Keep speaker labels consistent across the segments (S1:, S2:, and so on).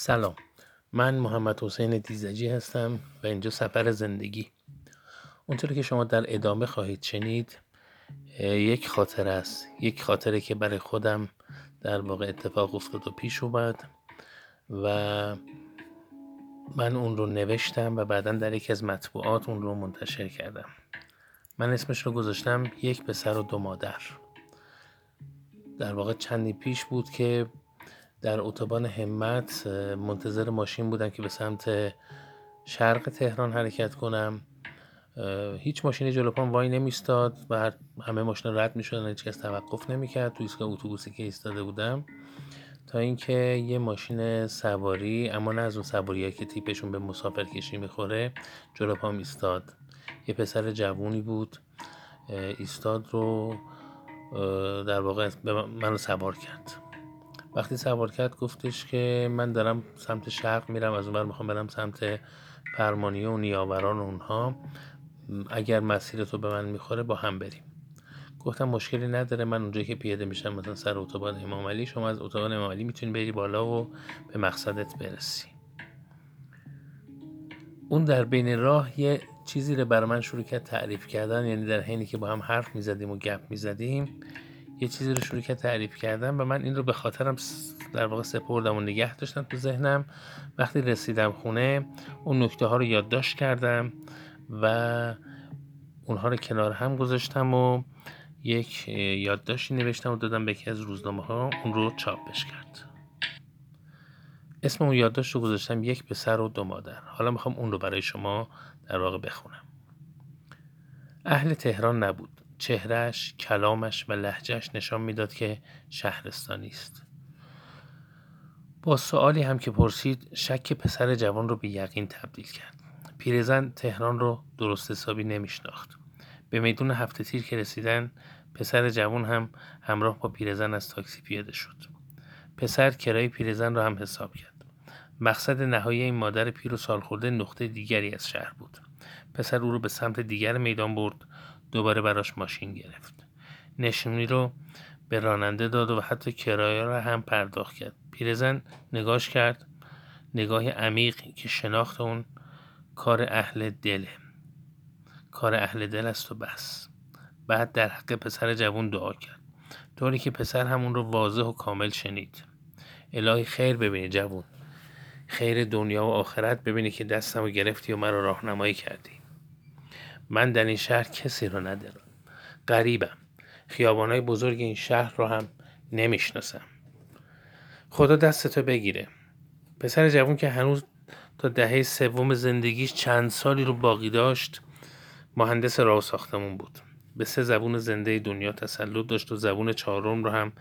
S1: سلام. من محمد حسین دیزجی هستم و اینجا سفر زندگی. اونطوری که شما در ادامه خواهید شنید یک خاطر است. یک خاطره که برای خودم در واقع اتفاق افتاد و پیش اومد و من اون رو نوشتم و بعدا در یکی از مطبوعات اون رو منتشر کردم. من اسمش رو گذاشتم یک پسر و دو مادر. در واقع چندی پیش بود که در اتوبان همت منتظر ماشین بودم که به سمت شرق تهران حرکت کنم. هیچ ماشینی جلو پام وای نمیستاد و همه ماشین رد می‌شدن هیچ کس توقف نمی‌کرد تو ایستگاه اتوبوسی که ایستاده بودم. تا اینکه یه ماشین سواری اما نه از اون سواری که تیپشون به مسافر کشی می‌خوره جلو پام ایستاد. یه پسر جوونی بود ایستاد رو در واقع منو سوار کرد. وقتی سوار کرد گفتش که من دارم سمت شرق میرم از اونور می‌خوام برم سمت پرمانیه و نیاوران و اونها. اگر مسیر تو به من می‌خوره با هم بریم. گفتم مشکلی نداره من اونجایی که پیاده میشم مثلا سر اتوبان امام علی شما از اتوبان امام علی می‌تونی بری بالا و به مقصدت برسی. اون در بین راه یه چیزی رو برای من شروع کرد تعریف کردن یعنی در حینی که با هم حرف می‌زدیم و گپ می‌زدیم. یه چیزی رو شروع کرد تعریف کردم و من این رو به خاطرم در واقع سپردم و نگه داشتم تو ذهنم. وقتی رسیدم خونه اون نکته ها رو یادداشت کردم و اونها رو کنار هم گذاشتم و یک یادداشتی نوشتم و دادم به یکی از روزنامه ها اون رو چاپش کرد. اسم اون یادداشت رو گذاشتم یک پسر و دو مادر. حالا می‌خوام اون رو برای شما در واقع بخونم. اهل تهران نبود. چهرش، کلامش و لحجهش نشان می‌داد که شهرستانی است. با سوالی هم که پرسید شک پسر جوان رو به یقین تبدیل کرد. پیرزن تهران رو درست حسابی نمیشناخت. به میدون هفته تیر که رسیدن پسر جوان هم همراه با پیرزن از تاکسی پیاده شد. پسر کرای پیرزن را هم حساب کرد. مقصد نهایی این مادر پیر و سالخورده نقطه دیگری از شهر بود. پسر او رو به سمت دیگر میدان برد دوباره براش ماشین گرفت. نشونی رو به راننده داد و حتی کرایه را هم پرداخت کرد. پیرزن نگاش کرد. نگاه عمیق که شناخت اون کار اهل دله کار اهل دل است و بس. بعد در حق پسر جوون دعا کرد. طوری که پسر همون رو واضح و کامل شنید. الهی خیر ببینی جوون خیر دنیا و آخرت ببینی که دستم رو گرفتی و مرا راهنمایی کردی. من در این شهر کسی رو ندارم. غریبم. خیابانهای بزرگ این شهر رو هم نمی‌شناسم. خدا دستتو بگیره. پسر جوون که هنوز تا دهه سوم زندگیش چند سالی رو باقی داشت مهندس راه ساختمون بود. به سه زبون زنده دنیا تسلط داشت و زبون چهارم رو هم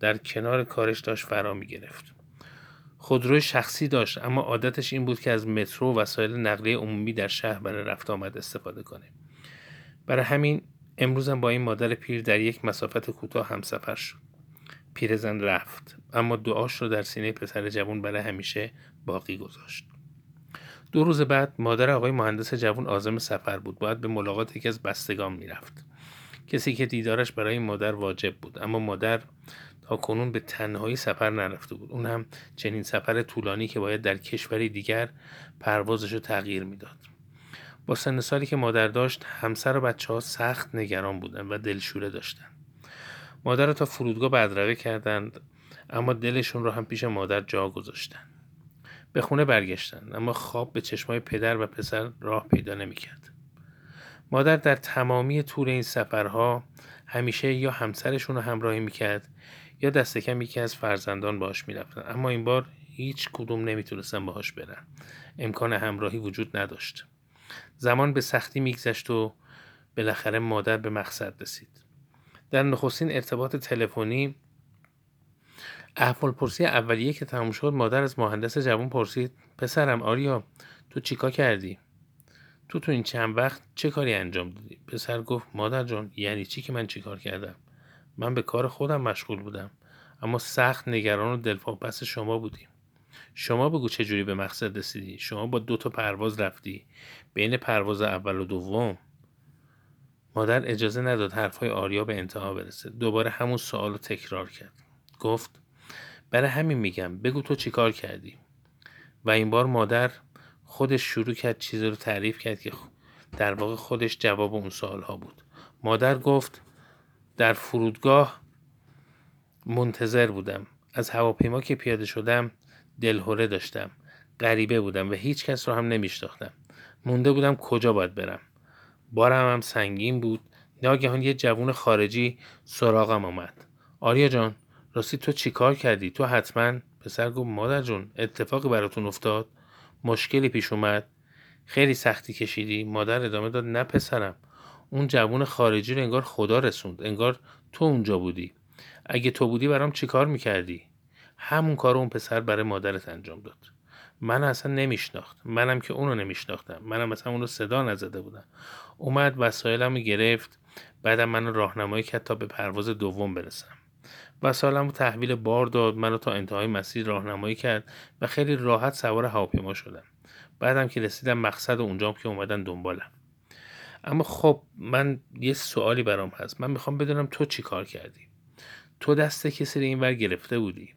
S1: در کنار کارش داشت فرا می گرفت خودروی شخصی داشت اما عادتش این بود که از مترو و وسایل نقلیه عمومی در شهر برای رفت آمد استفاده کنه. برای همین امروزم با این مادر پیر در یک مسافت کوتاه همسفر شد. پیرزن رفت اما دعاش رو در سینه پسر جوان برای همیشه باقی گذاشت. دو روز بعد مادر آقای مهندس جوان آزم سفر بود. باید به ملاقات یکی از بستگان می‌رفت. کسی که دیدارش برای مادر واجب بود اما مادر تا کنون به تنهایی سفر نرفته بود. اون هم چنین سفر طولانی که باید در کشوری دیگر پروازش رو تغییر می‌داد. با سن سالی که مادر داشت همسر و بچه ها سخت نگران بودن و دلشوره داشتن. مادر رو تا فرودگاه بدروه کردند اما دلشون رو هم پیش مادر جا گذاشتن. به خونه برگشتن اما خواب به چشمای پدر و پسر راه پیدا نمی‌کرد. مادر در تمامی طول این سفرها همیشه یا همسرشون رو همراهی می‌کرد یا دست کم یکی از فرزندان باش می‌رفتن. اما این بار هیچ کدوم نمی‌تونستن باهاش برن. امکان همراهی وجود نداشت. زمان به سختی میگذشت و بالاخره مادر به مقصد رسید. در نخستین ارتباط تلفنی احوال پرسی اولیه که تموم شد مادر از مهندس جوان پرسید پسرم آریا تو چیکار کردی؟ تو تو این چند وقت چه کاری انجام دادی؟ پسر گفت مادر جان یعنی چی که من چیکار کردم؟ من به کار خودم مشغول بودم اما سخت نگران و دلواپس شما بودیم شما بگو چه جوری به مقصد رسیدی؟ شما با دو تا پرواز رفتی بین پرواز اول و دوم. مادر اجازه نداد حرفهای آریا به انتها برسه. دوباره همون سوال رو تکرار کرد. گفت برای همین میگم بگو تو چیکار کردی؟ و این بار مادر خودش شروع کرد چیزی رو تعریف کرد که در واقع خودش جواب اون سوال ها بود. مادر گفت در فرودگاه منتظر بودم. از هواپیما که پیاده شدم دلهوره داشتم. غریبه بودم و هیچ کس رو هم نمیشناختم. مونده بودم کجا باید برم. بارم هم سنگین بود. ناگهان یه جوون خارجی سراغم آمد. آریا جان راستی تو چیکار کردی؟ تو حتما پسر گفت مادر جون اتفاقی براتون افتاد؟ مشکلی پیش اومد. خیلی سختی کشیدی. مادر ادامه داد نه پسرم. اون جوون خارجی رو انگار خدا رسوند. انگار تو اونجا بودی. اگه تو بودی برام چیکار می‌کردی؟ همون کار اون پسر برای مادرت انجام داد. من اصلا نمیشناخت. منم که اونو نمیشناختم. منم اصلا اونو صدا نزده بودم. اومد وسایلم رو گرفت. بعدم منو راهنمایی کرد تا به پرواز دوم برسم. وسایلم رو تحویل بار داد منو تا انتهای مسیر راهنمایی کرد و خیلی راحت سوار هواپیما شدم. بعدم که رسیدم مقصد اونجام که اومدن دنبالم. اما خب من یه سوالی برام هست. من می‌خوام بدونم تو چی کار کردی؟ تو دست کسی رو اینور گرفته بودی؟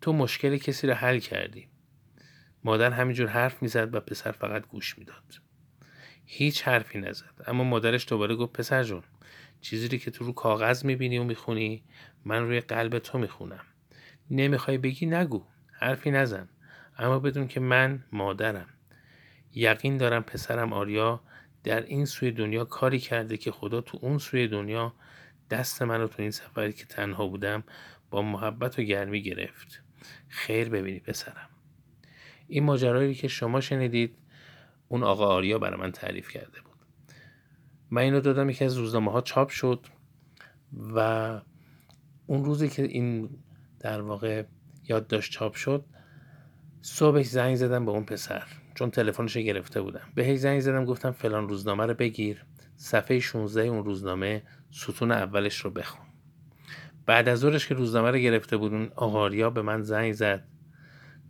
S1: تو مشکل کسی رو حل کردی؟ مادر همینجور حرف می‌زد و پسر فقط گوش می‌داد. هیچ حرفی نزد اما مادرش دوباره گفت پسر جون چیزی که تو رو کاغذ می‌بینی و می‌خونی من روی قلب تو می‌خونم. نمی‌خوای بگی نگو حرفی نزن. اما بدون که من مادرم. یقین دارم پسرم آریا در این سوی دنیا کاری کرده که خدا تو اون سوی دنیا دست منو تو این سفری که تنها بودم با محبت و گرمی گرفت. خیر ببینی پسرم. این ماجرایی که شما شنیدید اون آقا آریا برای من تعریف کرده من اینو دادم یکی از روزنامه ها چاپ شد و اون روزی که این در واقع یادداشت چاپ شد صبح زنگ زدم به اون پسر چون تلفنش گرفته بودم. به هی زنگ زدم گفتم فلان روزنامه رو بگیر صفحه 16 اون روزنامه ستون اولش رو بخون. بعد از ظهرش که روزنامه رو گرفته بود اون آقاریا به من زنگ زد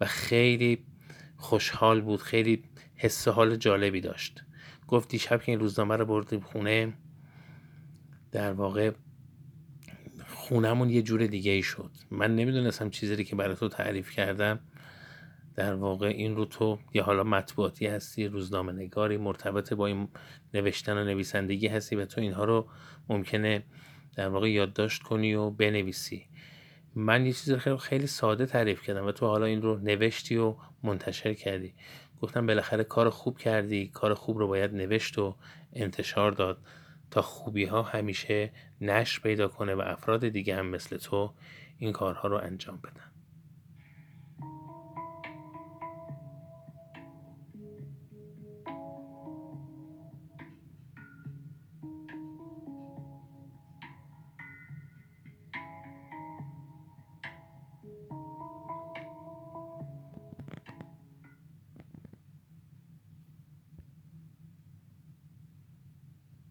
S1: و خیلی خوشحال بود خیلی حس حال جالبی داشت. گفت دیشب که این روزنامه رو بردیم خونه در واقع خونهمون یه جور دیگه ای شد. من نمی‌دونستم چیزی که برای تو تعریف کردم. در واقع این رو تو یه حالا مطبوعاتی هستی روزنامه نگاری مرتبط با این نوشتن و نویسندگی هستی و تو اینها رو ممکنه در واقع یادداشت کنی و بنویسی. من یه چیز خیلی, خیلی ساده تعریف کردم و تو حالا این رو نوشتی و منتشر کردی. گفتم بالاخره کار خوب کردی کار خوب رو باید نوشت و انتشار داد. تا خوبی ها همیشه نشر پیدا کنه و افراد دیگه هم مثل تو این کارها رو انجام بدن.